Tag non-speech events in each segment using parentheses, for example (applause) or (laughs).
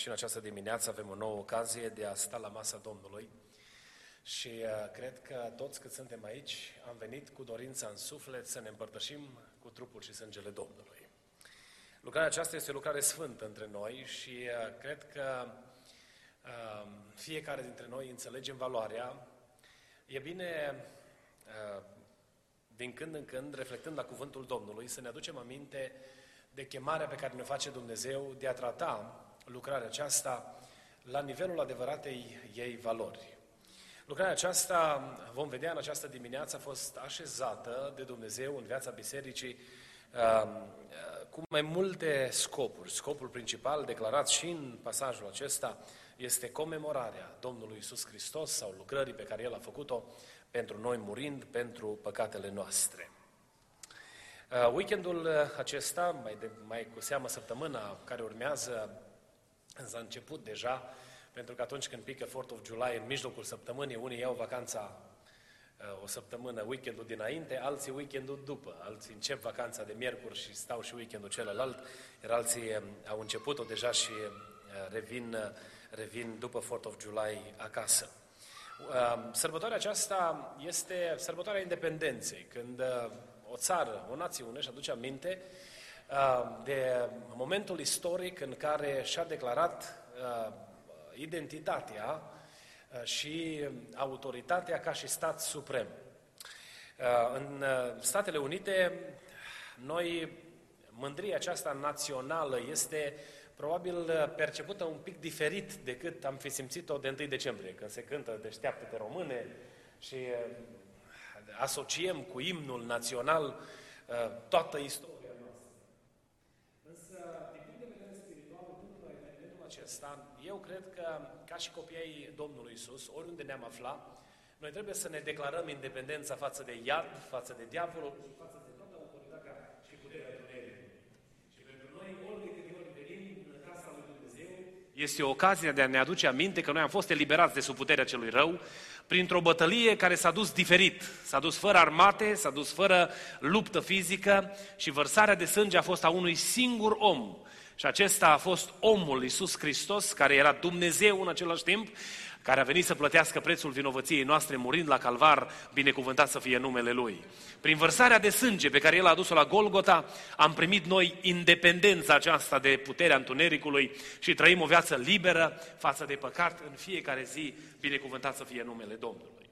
și în această dimineață avem o nouă ocazie de a sta la masa Domnului și uh, cred că toți cât suntem aici am venit cu dorința în suflet să ne împărtășim cu trupul și sângele Domnului. Lucrarea aceasta este o lucrare sfântă între noi și uh, cred că uh, fiecare dintre noi înțelegem valoarea. E bine din când în când, reflectând la cuvântul Domnului, să ne aducem aminte de chemarea pe care ne face Dumnezeu de a trata lucrarea aceasta la nivelul adevăratei ei valori. Lucrarea aceasta, vom vedea în această dimineață, a fost așezată de Dumnezeu în viața bisericii um, cu mai multe scopuri. Scopul principal, declarat și în pasajul acesta, este comemorarea Domnului Isus Hristos sau lucrării pe care El a făcut-o pentru noi murind pentru păcatele noastre. Uh, weekendul acesta, mai, de, mai cu seamă săptămâna care urmează, s-a început deja, pentru că atunci când pică 4 of July, în mijlocul săptămânii, unii iau vacanța uh, o săptămână, weekendul dinainte, alții weekendul după, alții încep vacanța de miercuri și stau și weekendul celălalt, iar alții um, au început-o deja și uh, revin, uh, revin după 4 of July acasă. Um, sărbătoarea aceasta este sărbătoarea independenței, când o țară, o națiune își aduce aminte de momentul istoric în care și-a declarat uh, identitatea uh, și autoritatea ca și stat suprem. Uh, în Statele Unite, noi, mândria aceasta națională este probabil percepută un pic diferit decât am fi simțit-o de 1 decembrie, când se cântă Deșteaptă-te române și asociem cu imnul național toată istoria acesta, eu cred că, ca și copiii Domnului Isus, oriunde ne-am aflat, noi trebuie să ne declarăm independența față de iad, față de diavolul și față de toată autoritatea și puterea Dumnezeu. Și pentru noi, ori de câte ori venim în casa lui Dumnezeu, este o ocazie de a ne aduce aminte că noi am fost eliberați de sub puterea celui rău printr-o bătălie care s-a dus diferit. S-a dus fără armate, s-a dus fără luptă fizică și vărsarea de sânge a fost a unui singur om și acesta a fost omul Iisus Hristos, care era Dumnezeu în același timp, care a venit să plătească prețul vinovăției noastre, murind la calvar, binecuvântat să fie numele Lui. Prin vărsarea de sânge pe care El a adus-o la Golgota, am primit noi independența aceasta de puterea întunericului și trăim o viață liberă față de păcat în fiecare zi, binecuvântat să fie numele Domnului.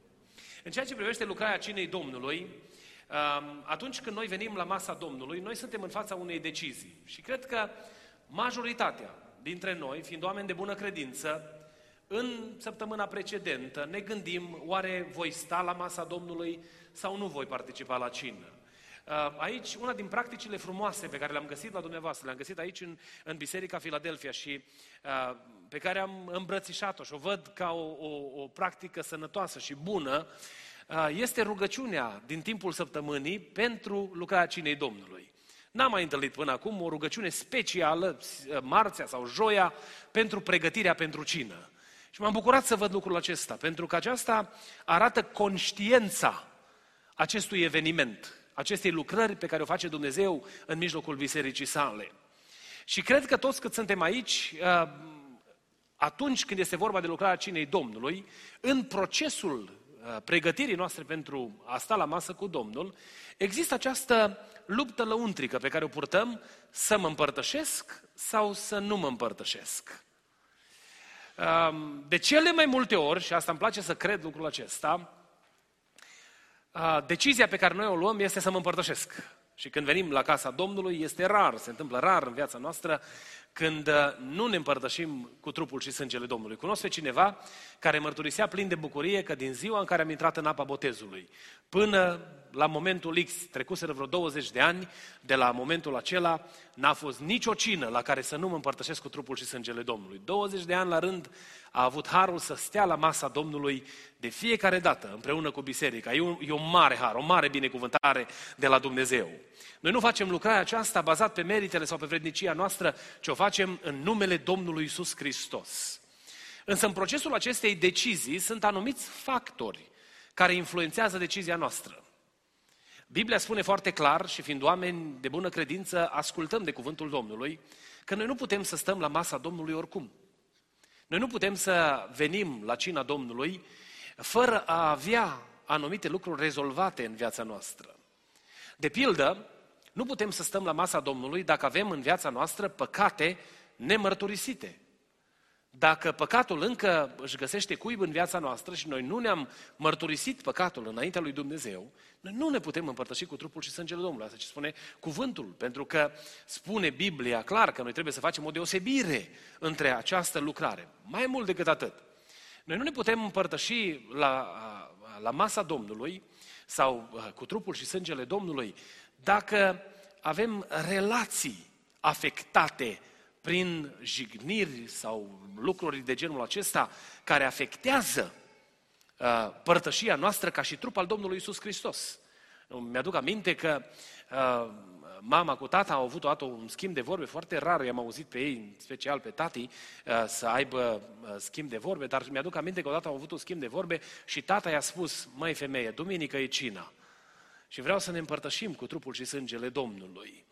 În ceea ce privește lucrarea cinei Domnului, um, atunci când noi venim la masa Domnului, noi suntem în fața unei decizii. Și cred că majoritatea dintre noi, fiind oameni de bună credință, în săptămâna precedentă ne gândim, oare voi sta la masa Domnului sau nu voi participa la cină? Uh, aici, una din practicile frumoase pe care le-am găsit la dumneavoastră, le-am găsit aici în, în Biserica Filadelfia și uh, pe care am îmbrățișat-o și o văd ca o, o, o practică sănătoasă și bună, uh, este rugăciunea din timpul săptămânii pentru lucrarea cinei Domnului. N-am mai întâlnit până acum o rugăciune specială, marțea sau joia, pentru pregătirea pentru cină. Și m-am bucurat să văd lucrul acesta, pentru că aceasta arată conștiența acestui eveniment, acestei lucrări pe care o face Dumnezeu în mijlocul bisericii sale. Și cred că toți cât suntem aici, uh, atunci când este vorba de lucrarea cinei Domnului, în procesul uh, pregătirii noastre pentru a sta la masă cu Domnul, există această luptă lăuntrică pe care o purtăm, să mă împărtășesc sau să nu mă împărtășesc. De cele mai multe ori, și asta îmi place să cred lucrul acesta, decizia pe care noi o luăm este să mă împărtășesc. Și când venim la casa Domnului, este rar, se întâmplă rar în viața noastră, când uh, nu ne împărtășim cu trupul și sângele Domnului. Cunosc pe cineva care mărturisea plin de bucurie că din ziua în care am intrat în apa botezului, până la momentul X, trecuseră vreo 20 de ani, de la momentul acela n-a fost nicio cină la care să nu mă împărtășesc cu trupul și sângele Domnului. 20 de ani la rând a avut harul să stea la masa Domnului de fiecare dată, împreună cu biserica. E un, e un mare har, o mare binecuvântare de la Dumnezeu. Noi nu facem lucrarea aceasta bazat pe meritele sau pe vrednicia noastră, ci o facem în numele Domnului Isus Hristos. Însă în procesul acestei decizii sunt anumiți factori care influențează decizia noastră. Biblia spune foarte clar și fiind oameni de bună credință, ascultăm de cuvântul Domnului, că noi nu putem să stăm la masa Domnului oricum. Noi nu putem să venim la cina Domnului fără a avea anumite lucruri rezolvate în viața noastră. De pildă, nu putem să stăm la masa Domnului dacă avem în viața noastră păcate nemărturisite. Dacă păcatul încă își găsește cuib în viața noastră și noi nu ne-am mărturisit păcatul înaintea lui Dumnezeu, noi nu ne putem împărtăși cu trupul și sângele Domnului. Asta ce spune cuvântul, pentru că spune Biblia clar că noi trebuie să facem o deosebire între această lucrare. Mai mult decât atât. Noi nu ne putem împărtăși la, la masa Domnului sau uh, cu trupul și sângele Domnului dacă avem relații afectate prin jigniri sau lucruri de genul acesta care afectează uh, părtășia noastră ca și trup al Domnului Isus Hristos. Mi-aduc aminte că uh, mama cu tata au avut o dată un schimb de vorbe foarte rar, i-am auzit pe ei, în special pe tati, uh, să aibă uh, schimb de vorbe, dar mi-aduc aminte că odată au avut un schimb de vorbe și tata i-a spus, măi femeie, duminică e cina și vreau să ne împărtășim cu trupul și sângele Domnului.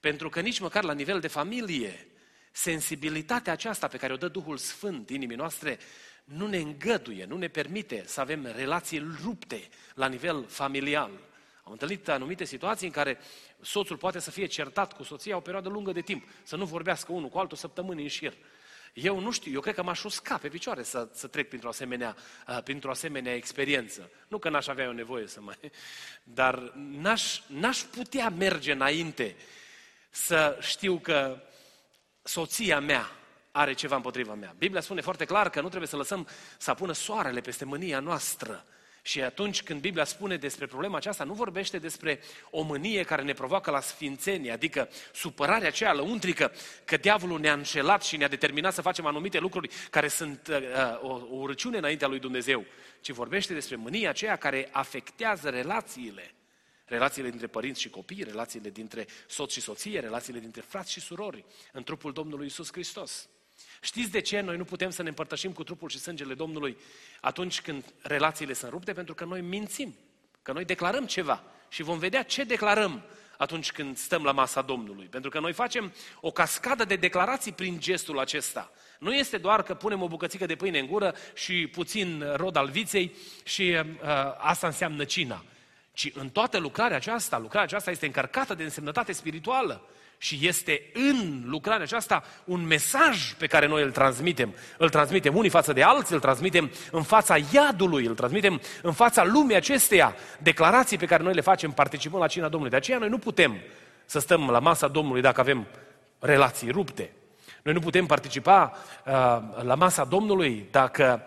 Pentru că nici măcar la nivel de familie, sensibilitatea aceasta pe care o dă Duhul Sfânt inimii noastre nu ne îngăduie, nu ne permite să avem relații rupte la nivel familial. Am întâlnit anumite situații în care soțul poate să fie certat cu soția o perioadă lungă de timp, să nu vorbească unul cu altul săptămâni în șir. Eu nu știu, eu cred că m-aș usca pe picioare să, să trec printr-o asemenea, uh, printr-o asemenea experiență. Nu că n-aș avea eu nevoie să mai... (laughs) Dar n-aș, n-aș putea merge înainte să știu că soția mea are ceva împotriva mea. Biblia spune foarte clar că nu trebuie să lăsăm să apună soarele peste mânia noastră. Și atunci când Biblia spune despre problema aceasta, nu vorbește despre o mânie care ne provoacă la sfințenie, adică supărarea aceea lăuntrică că diavolul ne-a înșelat și ne-a determinat să facem anumite lucruri care sunt uh, uh, o, o urăciune înaintea lui Dumnezeu, ci vorbește despre mânia aceea care afectează relațiile. Relațiile dintre părinți și copii, relațiile dintre soț și soție, relațiile dintre frați și surori în trupul Domnului Isus Hristos. Știți de ce noi nu putem să ne împărtășim cu trupul și sângele Domnului atunci când relațiile sunt rupte? Pentru că noi mințim, că noi declarăm ceva și vom vedea ce declarăm atunci când stăm la masa Domnului. Pentru că noi facem o cascadă de declarații prin gestul acesta. Nu este doar că punem o bucățică de pâine în gură și puțin rod al viței și uh, asta înseamnă cina. Ci în toată lucrarea aceasta, lucrarea aceasta este încărcată de însemnătate spirituală și este în lucrarea aceasta un mesaj pe care noi îl transmitem. Îl transmitem unii față de alții, îl transmitem în fața iadului, îl transmitem în fața lumii acesteia, declarații pe care noi le facem participând la cina Domnului. De aceea noi nu putem să stăm la masa Domnului dacă avem relații rupte. Noi nu putem participa uh, la masa Domnului dacă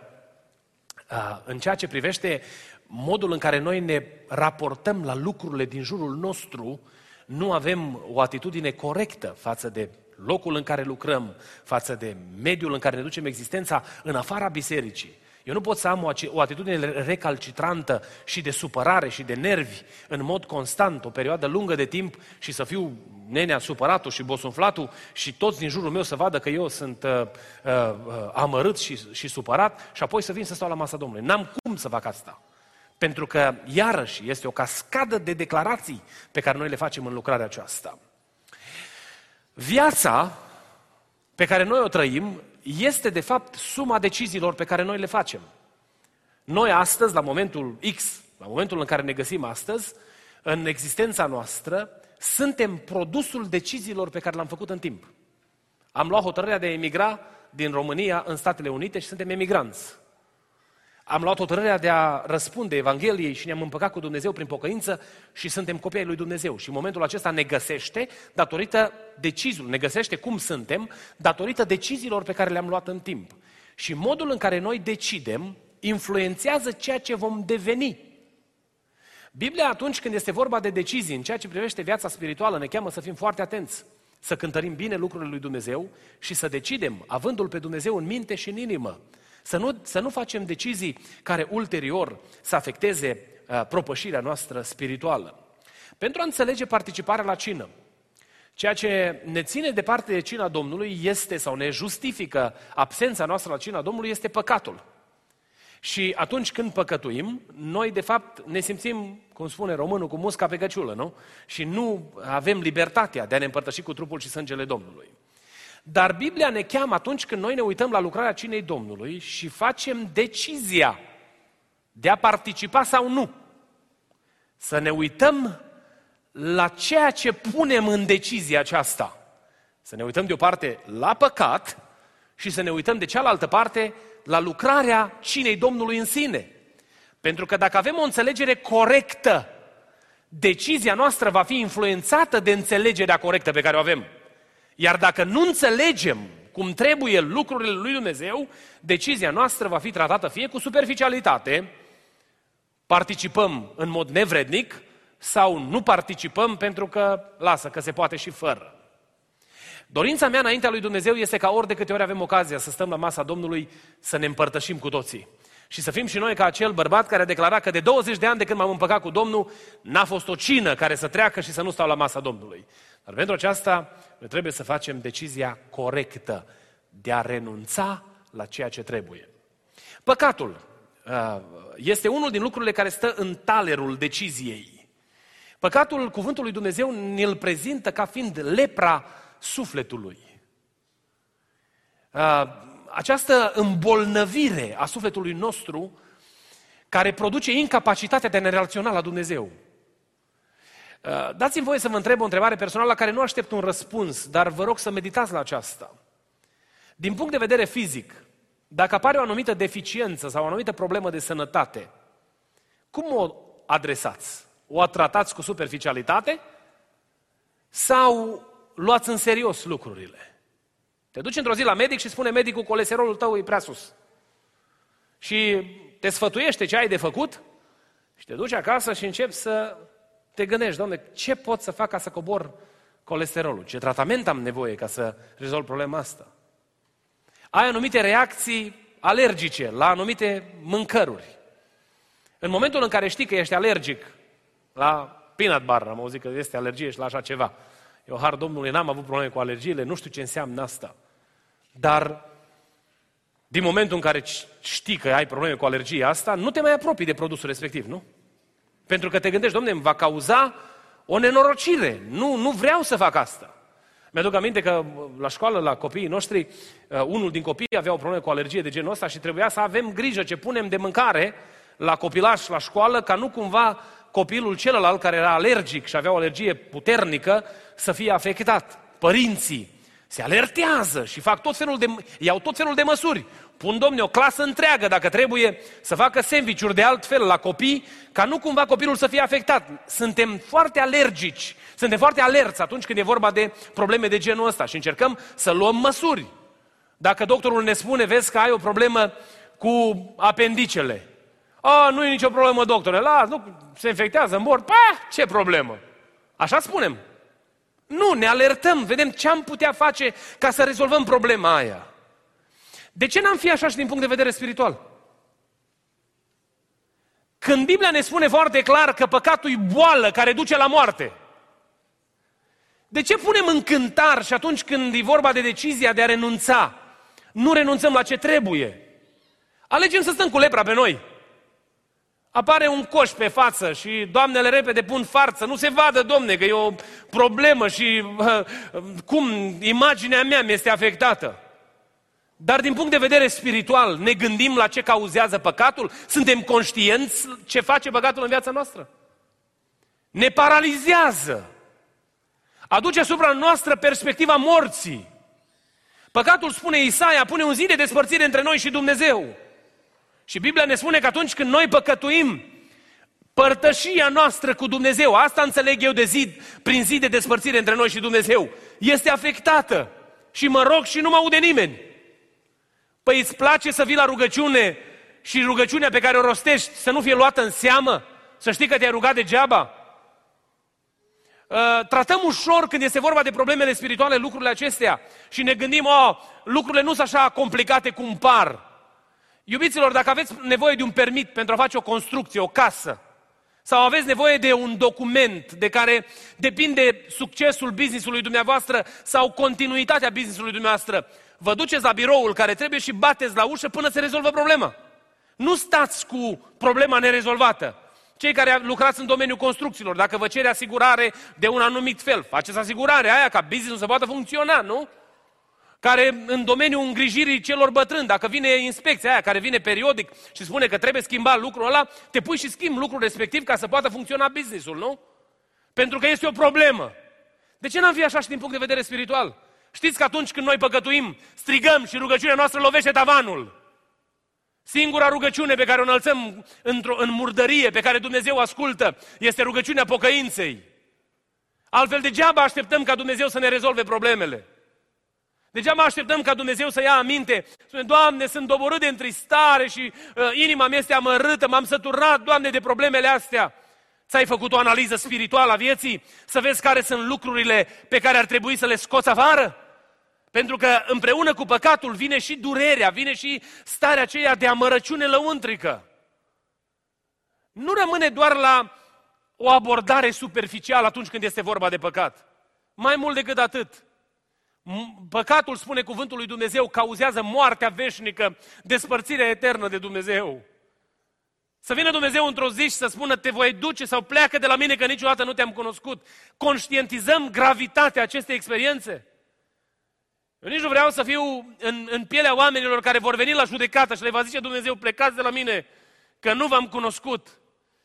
uh, în ceea ce privește modul în care noi ne raportăm la lucrurile din jurul nostru, nu avem o atitudine corectă față de locul în care lucrăm, față de mediul în care ne ducem existența în afara bisericii. Eu nu pot să am o atitudine recalcitrantă și de supărare și de nervi în mod constant, o perioadă lungă de timp și să fiu nenea supăratul și bosunflatul și toți din jurul meu să vadă că eu sunt uh, uh, amărât și, și supărat și apoi să vin să stau la masa Domnului. N-am cum să fac asta. Pentru că, iarăși, este o cascadă de declarații pe care noi le facem în lucrarea aceasta. Viața pe care noi o trăim este, de fapt, suma deciziilor pe care noi le facem. Noi astăzi, la momentul X, la momentul în care ne găsim astăzi, în existența noastră, suntem produsul deciziilor pe care le-am făcut în timp. Am luat hotărârea de a emigra din România în Statele Unite și suntem emigranți. Am luat hotărârea de a răspunde Evangheliei și ne-am împăcat cu Dumnezeu prin pocăință și suntem copii ai lui Dumnezeu. Și în momentul acesta ne găsește datorită deciziilor, ne găsește cum suntem datorită deciziilor pe care le-am luat în timp. Și modul în care noi decidem influențează ceea ce vom deveni. Biblia atunci când este vorba de decizii în ceea ce privește viața spirituală ne cheamă să fim foarte atenți, să cântărim bine lucrurile lui Dumnezeu și să decidem, avându-L pe Dumnezeu în minte și în inimă. Să nu, să nu facem decizii care ulterior să afecteze uh, propășirea noastră spirituală. Pentru a înțelege participarea la cină, ceea ce ne ține departe de cina Domnului este, sau ne justifică absența noastră la cina Domnului, este păcatul. Și atunci când păcătuim, noi de fapt ne simțim, cum spune românul, cu musca pe căciulă, nu? Și nu avem libertatea de a ne împărtăși cu trupul și sângele Domnului. Dar Biblia ne cheamă atunci când noi ne uităm la lucrarea cinei Domnului și facem decizia de a participa sau nu. Să ne uităm la ceea ce punem în decizia aceasta. Să ne uităm de o parte la păcat și să ne uităm de cealaltă parte la lucrarea cinei Domnului în sine. Pentru că dacă avem o înțelegere corectă, decizia noastră va fi influențată de înțelegerea corectă pe care o avem. Iar dacă nu înțelegem cum trebuie lucrurile lui Dumnezeu, decizia noastră va fi tratată fie cu superficialitate, participăm în mod nevrednic, sau nu participăm pentru că, lasă, că se poate și fără. Dorința mea înaintea lui Dumnezeu este ca ori de câte ori avem ocazia să stăm la masa Domnului, să ne împărtășim cu toții. Și să fim și noi ca acel bărbat care a declarat că de 20 de ani de când m-am împăcat cu Domnul, n-a fost o cină care să treacă și să nu stau la masa Domnului. Dar pentru aceasta, noi trebuie să facem decizia corectă de a renunța la ceea ce trebuie. Păcatul uh, este unul din lucrurile care stă în talerul deciziei. Păcatul, cuvântul lui Dumnezeu ne-l prezintă ca fiind lepra sufletului. Uh, această îmbolnăvire a sufletului nostru care produce incapacitatea de a ne relaționa la Dumnezeu. Uh, dați-mi voie să vă întreb o întrebare personală la care nu aștept un răspuns, dar vă rog să meditați la aceasta. Din punct de vedere fizic, dacă apare o anumită deficiență sau o anumită problemă de sănătate, cum o adresați? O tratați cu superficialitate sau luați în serios lucrurile? Te duci într-o zi la medic și spune medicul colesterolul tău e prea sus. Și te sfătuiește ce ai de făcut și te duci acasă și începi să te gândești, domne, ce pot să fac ca să cobor colesterolul? Ce tratament am nevoie ca să rezolv problema asta? Ai anumite reacții alergice la anumite mâncăruri. În momentul în care știi că ești alergic la peanut bar, am auzit că este alergie și la așa ceva. Eu, har Domnului, n-am avut probleme cu alergiile, nu știu ce înseamnă asta. Dar din momentul în care știi că ai probleme cu alergia asta, nu te mai apropii de produsul respectiv, nu? Pentru că te gândești, domne, îmi va cauza o nenorocire. Nu, nu vreau să fac asta. Mi-aduc aminte că la școală, la copiii noștri, uh, unul din copii avea o problemă cu alergie de genul ăsta și trebuia să avem grijă ce punem de mâncare la copilaș la școală, ca nu cumva copilul celălalt care era alergic și avea o alergie puternică să fie afectat. Părinții se alertează și fac tot felul de, iau tot felul de măsuri. Pun, domne, o clasă întreagă, dacă trebuie, să facă sandvișuri de alt fel la copii, ca nu cumva copilul să fie afectat. Suntem foarte alergici, suntem foarte alerți atunci când e vorba de probleme de genul ăsta și încercăm să luăm măsuri. Dacă doctorul ne spune, vezi că ai o problemă cu apendicele. A, nu e nicio problemă, doctore, las, nu, se infectează în bord. Pa, ce problemă? Așa spunem. Nu, ne alertăm, vedem ce am putea face ca să rezolvăm problema aia. De ce n-am fi așa și din punct de vedere spiritual? Când Biblia ne spune foarte clar că păcatul e boală care duce la moarte, de ce punem în cântar și atunci când e vorba de decizia de a renunța, nu renunțăm la ce trebuie? Alegem să stăm cu lepra pe noi. Apare un coș pe față și doamnele repede pun farță. Nu se vadă, domne, că e o problemă și uh, (laughs) cum imaginea mea mi este afectată. Dar din punct de vedere spiritual, ne gândim la ce cauzează păcatul? Suntem conștienți ce face păcatul în viața noastră? Ne paralizează. Aduce asupra noastră perspectiva morții. Păcatul, spune Isaia, pune un zid de despărțire între noi și Dumnezeu. Și Biblia ne spune că atunci când noi păcătuim, părtășia noastră cu Dumnezeu, asta înțeleg eu de zid, prin zi de despărțire între noi și Dumnezeu, este afectată. Și mă rog și nu mă aude nimeni. Păi îți place să vii la rugăciune și rugăciunea pe care o rostești să nu fie luată în seamă? Să știi că te-ai rugat degeaba? Uh, tratăm ușor când este vorba de problemele spirituale lucrurile acestea și ne gândim, oh, lucrurile nu sunt așa complicate cum par. Iubiților, dacă aveți nevoie de un permit pentru a face o construcție, o casă, sau aveți nevoie de un document de care depinde succesul businessului dumneavoastră sau continuitatea businessului dumneavoastră, vă duceți la biroul care trebuie și bateți la ușă până se rezolvă problema. Nu stați cu problema nerezolvată. Cei care lucrați în domeniul construcțiilor, dacă vă cere asigurare de un anumit fel, faceți asigurare aia ca business să poată funcționa, nu? Care în domeniul îngrijirii celor bătrâni, dacă vine inspecția aia care vine periodic și spune că trebuie schimbat lucrul ăla, te pui și schimbi lucrul respectiv ca să poată funcționa businessul, nu? Pentru că este o problemă. De ce n-am fi așa și din punct de vedere spiritual? Știți că atunci când noi păcătuim, strigăm și rugăciunea noastră lovește tavanul. Singura rugăciune pe care o înălțăm într-o, în murdărie, pe care Dumnezeu ascultă, este rugăciunea pocăinței. Altfel degeaba așteptăm ca Dumnezeu să ne rezolve problemele. Degeaba așteptăm ca Dumnezeu să ia aminte. Spune, Doamne, sunt doborât de întristare și uh, inima mea este amărâtă, m-am săturat, Doamne, de problemele astea. Ți-ai făcut o analiză spirituală a vieții? Să vezi care sunt lucrurile pe care ar trebui să le scoți afară? Pentru că împreună cu păcatul vine și durerea, vine și starea aceea de amărăciune lăuntrică. Nu rămâne doar la o abordare superficială atunci când este vorba de păcat. Mai mult decât atât. Păcatul, spune cuvântul lui Dumnezeu, cauzează moartea veșnică, despărțirea eternă de Dumnezeu. Să vină Dumnezeu într-o zi și să spună, te voi duce sau pleacă de la mine că niciodată nu te-am cunoscut. Conștientizăm gravitatea acestei experiențe. Eu nici nu vreau să fiu în, în pielea oamenilor care vor veni la judecată și le va zice Dumnezeu, plecați de la mine, că nu v-am cunoscut.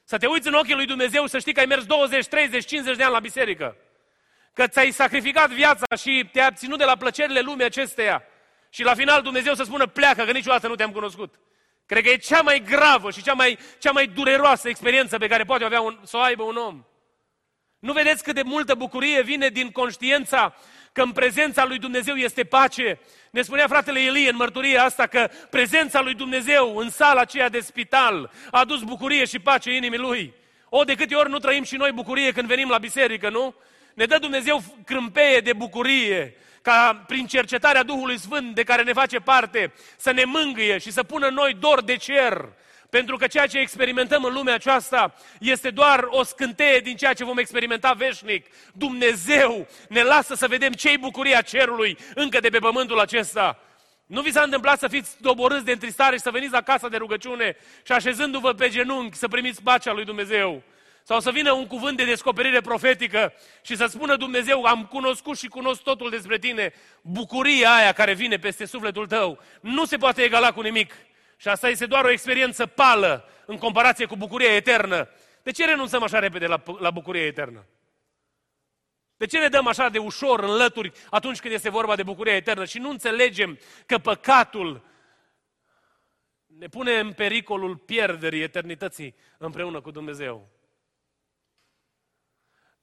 Să te uiți în ochii lui Dumnezeu să știi că ai mers 20, 30, 50 de ani la biserică. Că ți-ai sacrificat viața și te-ai abținut de la plăcerile lumii acesteia. Și la final Dumnezeu să spună, pleacă, că niciodată nu te-am cunoscut. Cred că e cea mai gravă și cea mai, cea mai dureroasă experiență pe care poate avea un, să o aibă un om. Nu vedeți cât de multă bucurie vine din conștiința că în prezența lui Dumnezeu este pace. Ne spunea fratele Elie în mărturia asta că prezența lui Dumnezeu în sala aceea de spital a adus bucurie și pace inimii lui. O, de câte ori nu trăim și noi bucurie când venim la biserică, nu? Ne dă Dumnezeu crâmpeie de bucurie, ca prin cercetarea Duhului Sfânt de care ne face parte, să ne mângâie și să pună noi dor de cer, pentru că ceea ce experimentăm în lumea aceasta este doar o scânteie din ceea ce vom experimenta veșnic. Dumnezeu ne lasă să vedem ce-i bucuria cerului încă de pe pământul acesta. Nu vi s-a întâmplat să fiți doborâți de întristare și să veniți la casa de rugăciune și așezându-vă pe genunchi să primiți pacea lui Dumnezeu. Sau să vină un cuvânt de descoperire profetică și să spună Dumnezeu, am cunoscut și cunosc totul despre tine. Bucuria aia care vine peste sufletul tău nu se poate egala cu nimic. Și asta este doar o experiență pală în comparație cu bucuria eternă. De ce renunțăm așa repede la, la bucuria eternă? De ce ne dăm așa de ușor în lături atunci când este vorba de bucuria eternă și nu înțelegem că păcatul ne pune în pericolul pierderii eternității împreună cu Dumnezeu?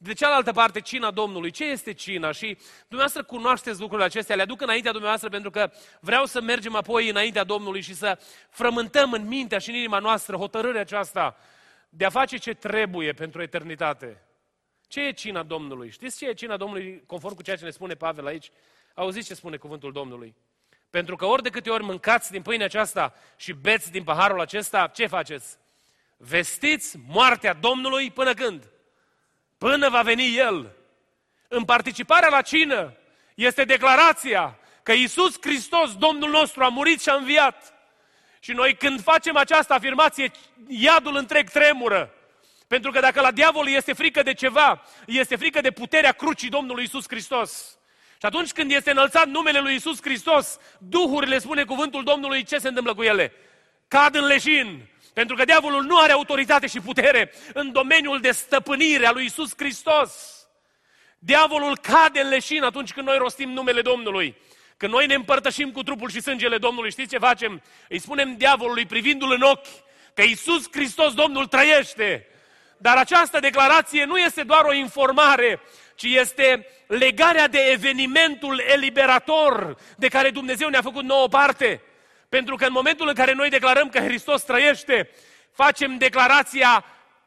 De cealaltă parte, cina Domnului. Ce este cina? Și dumneavoastră cunoașteți lucrurile acestea, le aduc înaintea dumneavoastră pentru că vreau să mergem apoi înaintea Domnului și să frământăm în mintea și în inima noastră hotărârea aceasta de a face ce trebuie pentru eternitate. Ce e cina Domnului? Știți ce e cina Domnului conform cu ceea ce ne spune Pavel aici? Auziți ce spune cuvântul Domnului? Pentru că ori de câte ori mâncați din pâinea aceasta și beți din paharul acesta, ce faceți? Vestiți moartea Domnului până când? Până va veni El. În participarea la cină este declarația că Isus Hristos, Domnul nostru, a murit și a înviat. Și noi când facem această afirmație, iadul întreg tremură. Pentru că dacă la diavol este frică de ceva, este frică de puterea crucii Domnului Isus Hristos. Și atunci când este înălțat numele lui Isus Hristos, duhurile, spune cuvântul Domnului, ce se întâmplă cu ele? Cad în leșin, pentru că diavolul nu are autoritate și putere în domeniul de stăpânire a lui Isus Hristos. Diavolul cade în leșin atunci când noi rostim numele Domnului. Când noi ne împărtășim cu trupul și sângele Domnului, știți ce facem? Îi spunem diavolului privindu-l în ochi că Iisus Hristos Domnul trăiește. Dar această declarație nu este doar o informare, ci este legarea de evenimentul eliberator de care Dumnezeu ne-a făcut nouă parte. Pentru că în momentul în care noi declarăm că Hristos trăiește, facem declarația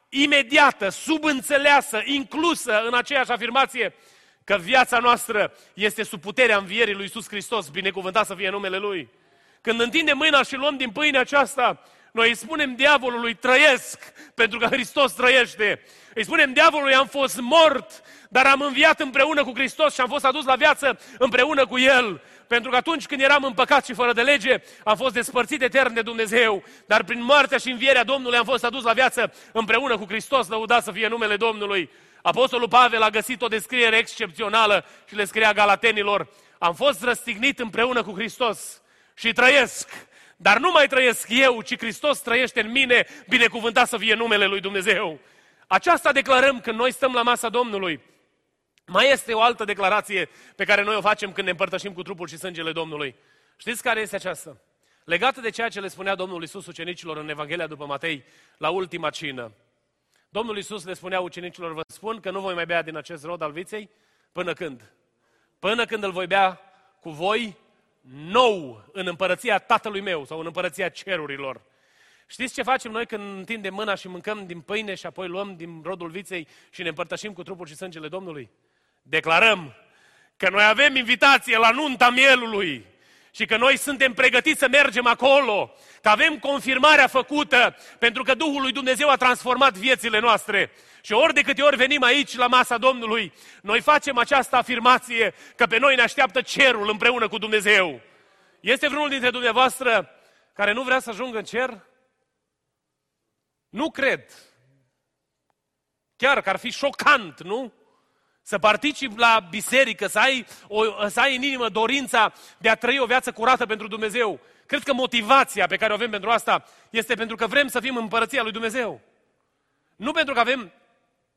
imediată, subînțeleasă, inclusă în aceeași afirmație că viața noastră este sub puterea învierii lui Iisus Hristos, binecuvântat să fie numele Lui. Când întindem mâna și luăm din pâine aceasta, noi îi spunem diavolului, trăiesc, pentru că Hristos trăiește. Îi spunem diavolului, am fost mort, dar am înviat împreună cu Hristos și am fost adus la viață împreună cu El. Pentru că atunci când eram în păcat și fără de lege, am fost despărțit etern de Dumnezeu. Dar prin moartea și învierea Domnului am fost adus la viață împreună cu Hristos, lăudat să fie numele Domnului. Apostolul Pavel a găsit o descriere excepțională și le scria galatenilor, am fost răstignit împreună cu Hristos și trăiesc dar nu mai trăiesc eu, ci Hristos trăiește în mine, binecuvântat să fie numele Lui Dumnezeu. Aceasta declarăm când noi stăm la masa Domnului. Mai este o altă declarație pe care noi o facem când ne împărtășim cu trupul și sângele Domnului. Știți care este aceasta? Legată de ceea ce le spunea Domnul Isus ucenicilor în Evanghelia după Matei, la ultima cină. Domnul Isus le spunea ucenicilor, vă spun că nu voi mai bea din acest rod al viței, până când? Până când îl voi bea cu voi nou în împărăția tatălui meu sau în împărăția cerurilor. Știți ce facem noi când întindem mâna și mâncăm din pâine și apoi luăm din rodul viței și ne împărtășim cu trupul și sângele Domnului? Declarăm că noi avem invitație la nunta mielului și că noi suntem pregătiți să mergem acolo, că avem confirmarea făcută pentru că Duhul lui Dumnezeu a transformat viețile noastre. Și ori de câte ori venim aici la masa Domnului, noi facem această afirmație că pe noi ne așteaptă cerul împreună cu Dumnezeu. Este vreunul dintre dumneavoastră care nu vrea să ajungă în cer? Nu cred. Chiar că ar fi șocant, nu? Să participi la biserică, să ai, o, să ai în inimă dorința de a trăi o viață curată pentru Dumnezeu. Cred că motivația pe care o avem pentru asta este pentru că vrem să fim împărăția lui Dumnezeu. Nu pentru că avem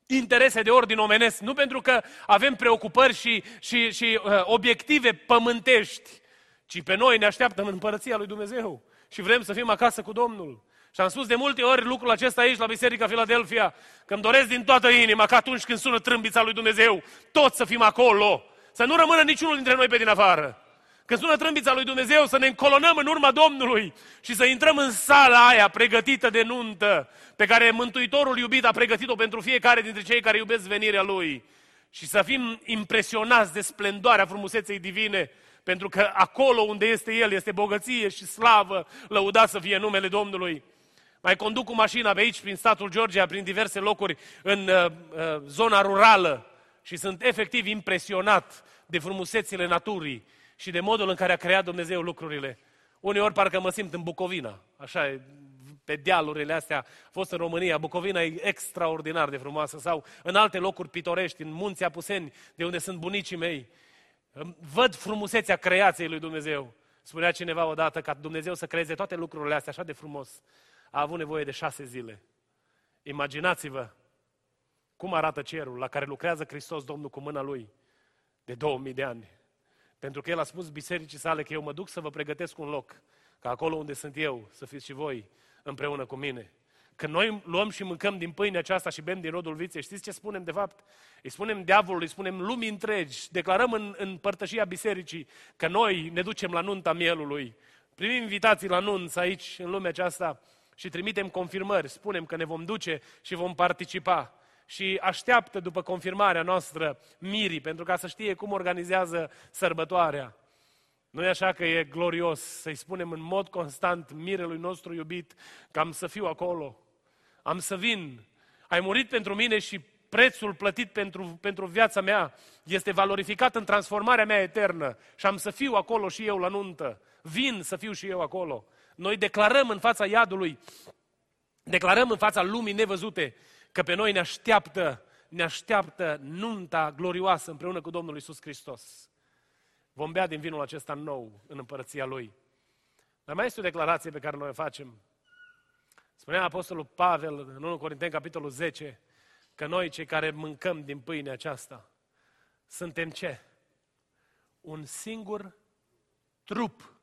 interese de ordin omenesc, nu pentru că avem preocupări și, și, și uh, obiective pământești, ci pe noi ne așteaptă în împărăția lui Dumnezeu și vrem să fim acasă cu Domnul. Și am spus de multe ori lucrul acesta aici la Biserica Filadelfia, că îmi doresc din toată inima că atunci când sună trâmbița lui Dumnezeu, toți să fim acolo, să nu rămână niciunul dintre noi pe din afară. Când sună trâmbița lui Dumnezeu, să ne încolonăm în urma Domnului și să intrăm în sala aia pregătită de nuntă, pe care Mântuitorul iubit a pregătit-o pentru fiecare dintre cei care iubesc venirea Lui. Și să fim impresionați de splendoarea frumuseței divine, pentru că acolo unde este El este bogăție și slavă, lăudat să fie numele Domnului. Mai conduc cu mașina pe aici, prin statul Georgia, prin diverse locuri în uh, uh, zona rurală și sunt efectiv impresionat de frumusețile naturii și de modul în care a creat Dumnezeu lucrurile. Uneori parcă mă simt în Bucovina, așa e, pe dealurile astea. A fost în România, Bucovina e extraordinar de frumoasă, sau în alte locuri pitorești, în munții Apuseni, de unde sunt bunicii mei. Văd frumusețea creației lui Dumnezeu. Spunea cineva odată ca Dumnezeu să creeze toate lucrurile astea așa de frumos. A avut nevoie de șase zile. Imaginați-vă cum arată cerul la care lucrează Hristos Domnul cu mâna Lui de 2000 de ani. Pentru că El a spus bisericii sale că eu mă duc să vă pregătesc un loc, ca acolo unde sunt eu, să fiți și voi împreună cu mine. Când noi luăm și mâncăm din pâine aceasta și bem din rodul viței, știți ce spunem de fapt? Îi spunem diavolului, îi spunem lumii întregi, declarăm în, în părtășia bisericii că noi ne ducem la nunta mielului. Primim invitații la nunți aici, în lumea aceasta, și trimitem confirmări, spunem că ne vom duce și vom participa și așteaptă după confirmarea noastră mirii, pentru ca să știe cum organizează sărbătoarea. Nu e așa că e glorios să-i spunem în mod constant mirelui nostru iubit că am să fiu acolo, am să vin, ai murit pentru mine și prețul plătit pentru, pentru viața mea este valorificat în transformarea mea eternă și am să fiu acolo și eu la nuntă. Vin să fiu și eu acolo. Noi declarăm în fața iadului, declarăm în fața lumii nevăzute că pe noi ne așteaptă, ne așteaptă nunta glorioasă împreună cu Domnul Isus Hristos. Vom bea din vinul acesta nou în împărăția Lui. Dar mai este o declarație pe care noi o facem. Spunea Apostolul Pavel în 1 Corinteni, capitolul 10, că noi, cei care mâncăm din pâine aceasta, suntem ce? Un singur trup.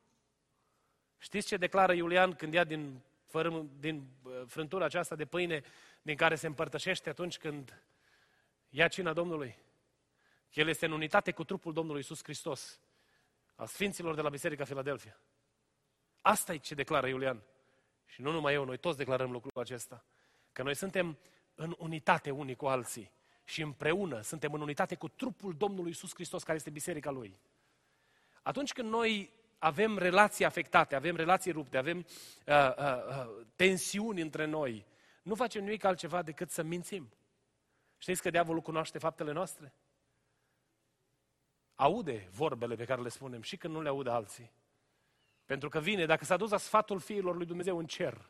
Știți ce declară Iulian când ia din, fărâm, din uh, frântura aceasta de pâine din care se împărtășește atunci când ia cina Domnului? El este în unitate cu trupul Domnului Isus Hristos, al Sfinților de la Biserica Filadelfia. Asta e ce declară Iulian. Și nu numai eu, noi toți declarăm lucrul acesta. Că noi suntem în unitate unii cu alții și împreună suntem în unitate cu trupul Domnului Isus Hristos, care este biserica Lui. Atunci când noi avem relații afectate, avem relații rupte, avem uh, uh, uh, tensiuni între noi, nu facem nimic altceva decât să mințim. Știți că diavolul cunoaște faptele noastre? Aude vorbele pe care le spunem și când nu le audă alții. Pentru că vine, dacă s-a dus la sfatul fiilor lui Dumnezeu în cer,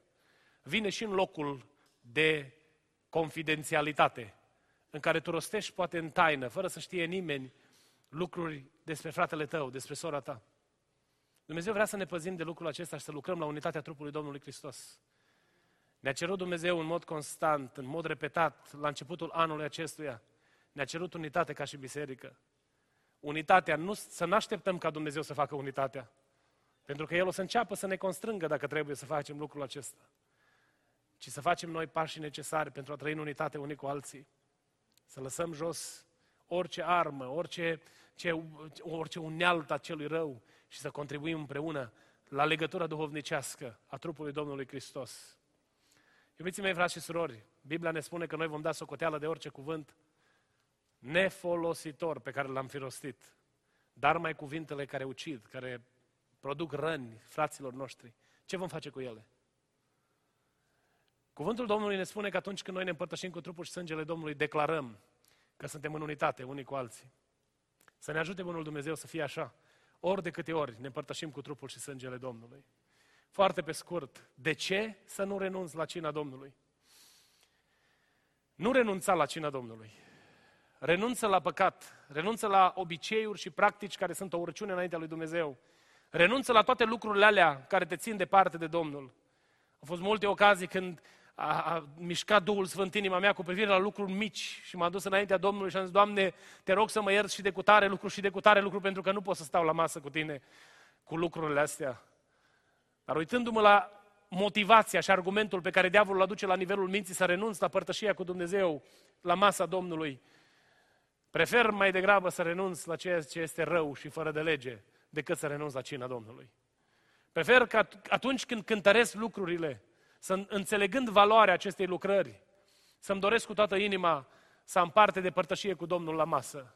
vine și în locul de confidențialitate, în care tu rostești poate în taină, fără să știe nimeni, lucruri despre fratele tău, despre sora ta. Dumnezeu vrea să ne păzim de lucrul acesta și să lucrăm la unitatea trupului Domnului Hristos. Ne-a cerut Dumnezeu în mod constant, în mod repetat, la începutul anului acestuia, ne-a cerut unitate ca și biserică. Unitatea, nu, să nu așteptăm ca Dumnezeu să facă unitatea. Pentru că El o să înceapă să ne constrângă dacă trebuie să facem lucrul acesta. Ci să facem noi pașii necesari pentru a trăi în unitate unii cu alții. Să lăsăm jos orice armă, orice, ce, orice unealtă a celui rău și să contribuim împreună la legătura duhovnicească a trupului Domnului Hristos. Iubiții mei, frați și surori, Biblia ne spune că noi vom da socoteală de orice cuvânt nefolositor pe care l-am fi rostit, dar mai cuvintele care ucid, care produc răni fraților noștri. Ce vom face cu ele? Cuvântul Domnului ne spune că atunci când noi ne împărtășim cu trupul și sângele Domnului, declarăm că suntem în unitate unii cu alții. Să ne ajute Bunul Dumnezeu să fie așa. Ori de câte ori ne împărtășim cu trupul și sângele Domnului. Foarte pe scurt, de ce să nu renunți la cina Domnului? Nu renunța la cina Domnului. Renunță la păcat, renunță la obiceiuri și practici care sunt o urăciune înaintea lui Dumnezeu. Renunță la toate lucrurile alea care te țin departe de Domnul. Au fost multe ocazii când a, a mișcat Duhul Sfânt inima mea cu privire la lucruri mici și m-a dus înaintea Domnului și am zis, Doamne, te rog să mă ierți și de cutare lucru și de cutare lucru pentru că nu pot să stau la masă cu tine cu lucrurile astea. Dar uitându-mă la motivația și argumentul pe care diavolul îl aduce la nivelul minții să renunț la părtășia cu Dumnezeu, la masa Domnului, prefer mai degrabă să renunț la ceea ce este rău și fără de lege, decât să renunț la cina Domnului. Prefer că atunci când cântăresc lucrurile, să înțelegând valoarea acestei lucrări, să-mi doresc cu toată inima să am parte de părtășie cu Domnul la masă.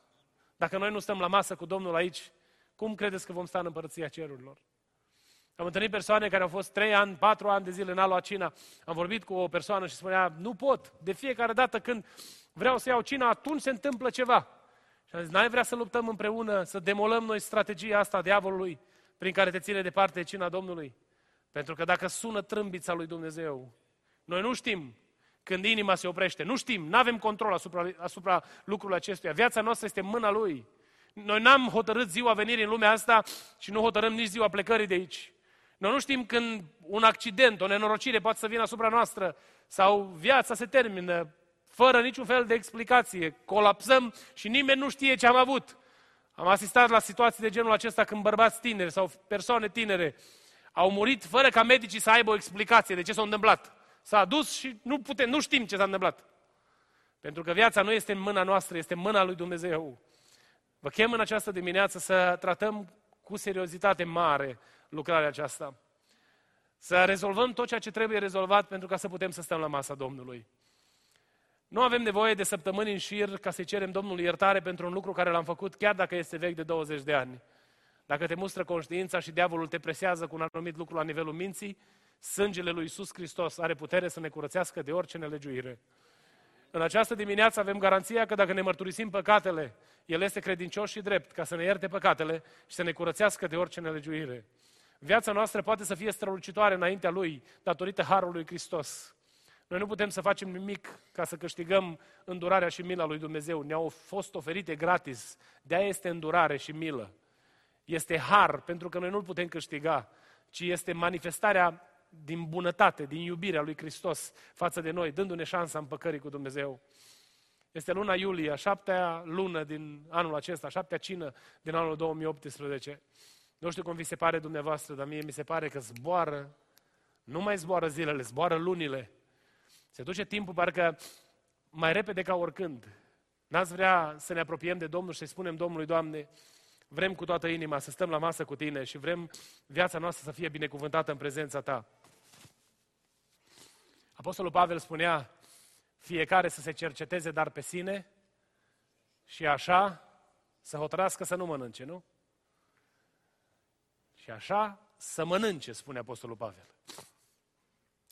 Dacă noi nu stăm la masă cu Domnul aici, cum credeți că vom sta în împărăția cerurilor? Am întâlnit persoane care au fost trei ani, patru ani de zile n-a luat cina. Am vorbit cu o persoană și spunea, nu pot. De fiecare dată când vreau să iau cina, atunci se întâmplă ceva. Și am zis, n-ai vrea să luptăm împreună, să demolăm noi strategia asta a diavolului prin care te ține departe de cina Domnului? Pentru că dacă sună trâmbița lui Dumnezeu, noi nu știm când inima se oprește, nu știm, nu avem control asupra, asupra lucrului acestuia. Viața noastră este în mâna Lui. Noi n-am hotărât ziua venirii în lumea asta și nu hotărâm nici ziua plecării de aici. Noi nu știm când un accident, o nenorocire poate să vină asupra noastră sau viața se termină fără niciun fel de explicație. Colapsăm și nimeni nu știe ce am avut. Am asistat la situații de genul acesta când bărbați tineri sau persoane tinere au murit fără ca medicii să aibă o explicație de ce s-a întâmplat. S-a dus și nu, putem, nu știm ce s-a întâmplat. Pentru că viața nu este în mâna noastră, este în mâna lui Dumnezeu. Vă chem în această dimineață să tratăm cu seriozitate mare lucrarea aceasta. Să rezolvăm tot ceea ce trebuie rezolvat pentru ca să putem să stăm la masa Domnului. Nu avem nevoie de săptămâni în șir ca să cerem Domnului iertare pentru un lucru care l-am făcut chiar dacă este vechi de 20 de ani. Dacă te mustră conștiința și diavolul te presează cu un anumit lucru la nivelul minții, sângele lui Iisus Hristos are putere să ne curățească de orice nelegiuire. În această dimineață avem garanția că dacă ne mărturisim păcatele, El este credincios și drept ca să ne ierte păcatele și să ne curățească de orice nelegiuire. Viața noastră poate să fie strălucitoare înaintea Lui, datorită Harului Hristos. Noi nu putem să facem nimic ca să câștigăm îndurarea și mila lui Dumnezeu. Ne-au fost oferite gratis. De-aia este îndurare și milă. Este har, pentru că noi nu-l putem câștiga, ci este manifestarea din bunătate, din iubirea lui Hristos față de noi, dându-ne șansa împăcării cu Dumnezeu. Este luna iulie, a șaptea lună din anul acesta, a șaptea cină din anul 2018. Nu știu cum vi se pare dumneavoastră, dar mie mi se pare că zboară, nu mai zboară zilele, zboară lunile. Se duce timpul parcă mai repede ca oricând. N-ați vrea să ne apropiem de Domnul și să spunem Domnului, Doamne, vrem cu toată inima să stăm la masă cu Tine și vrem viața noastră să fie binecuvântată în prezența Ta. Apostolul Pavel spunea, fiecare să se cerceteze dar pe sine și așa să hotărască să nu mănânce, nu? Și așa să mănânce, spune Apostolul Pavel.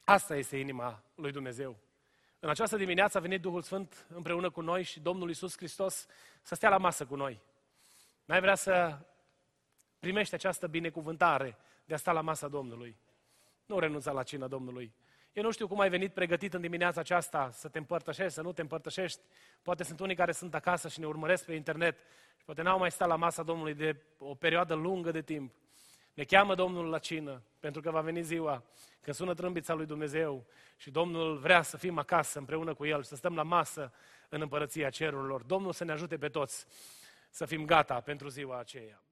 Asta este inima lui Dumnezeu. În această dimineață a venit Duhul Sfânt împreună cu noi și Domnul Iisus Hristos să stea la masă cu noi. N-ai vrea să primești această binecuvântare de a sta la masa Domnului. Nu renunța la cina Domnului. Eu nu știu cum ai venit pregătit în dimineața aceasta să te împărtășești, să nu te împărtășești. Poate sunt unii care sunt acasă și ne urmăresc pe internet și poate n-au mai stat la masa Domnului de o perioadă lungă de timp. Ne cheamă Domnul la cină, pentru că va veni ziua când sună trâmbița lui Dumnezeu și Domnul vrea să fim acasă împreună cu El, să stăm la masă în împărăția cerurilor. Domnul să ne ajute pe toți să fim gata pentru ziua aceea.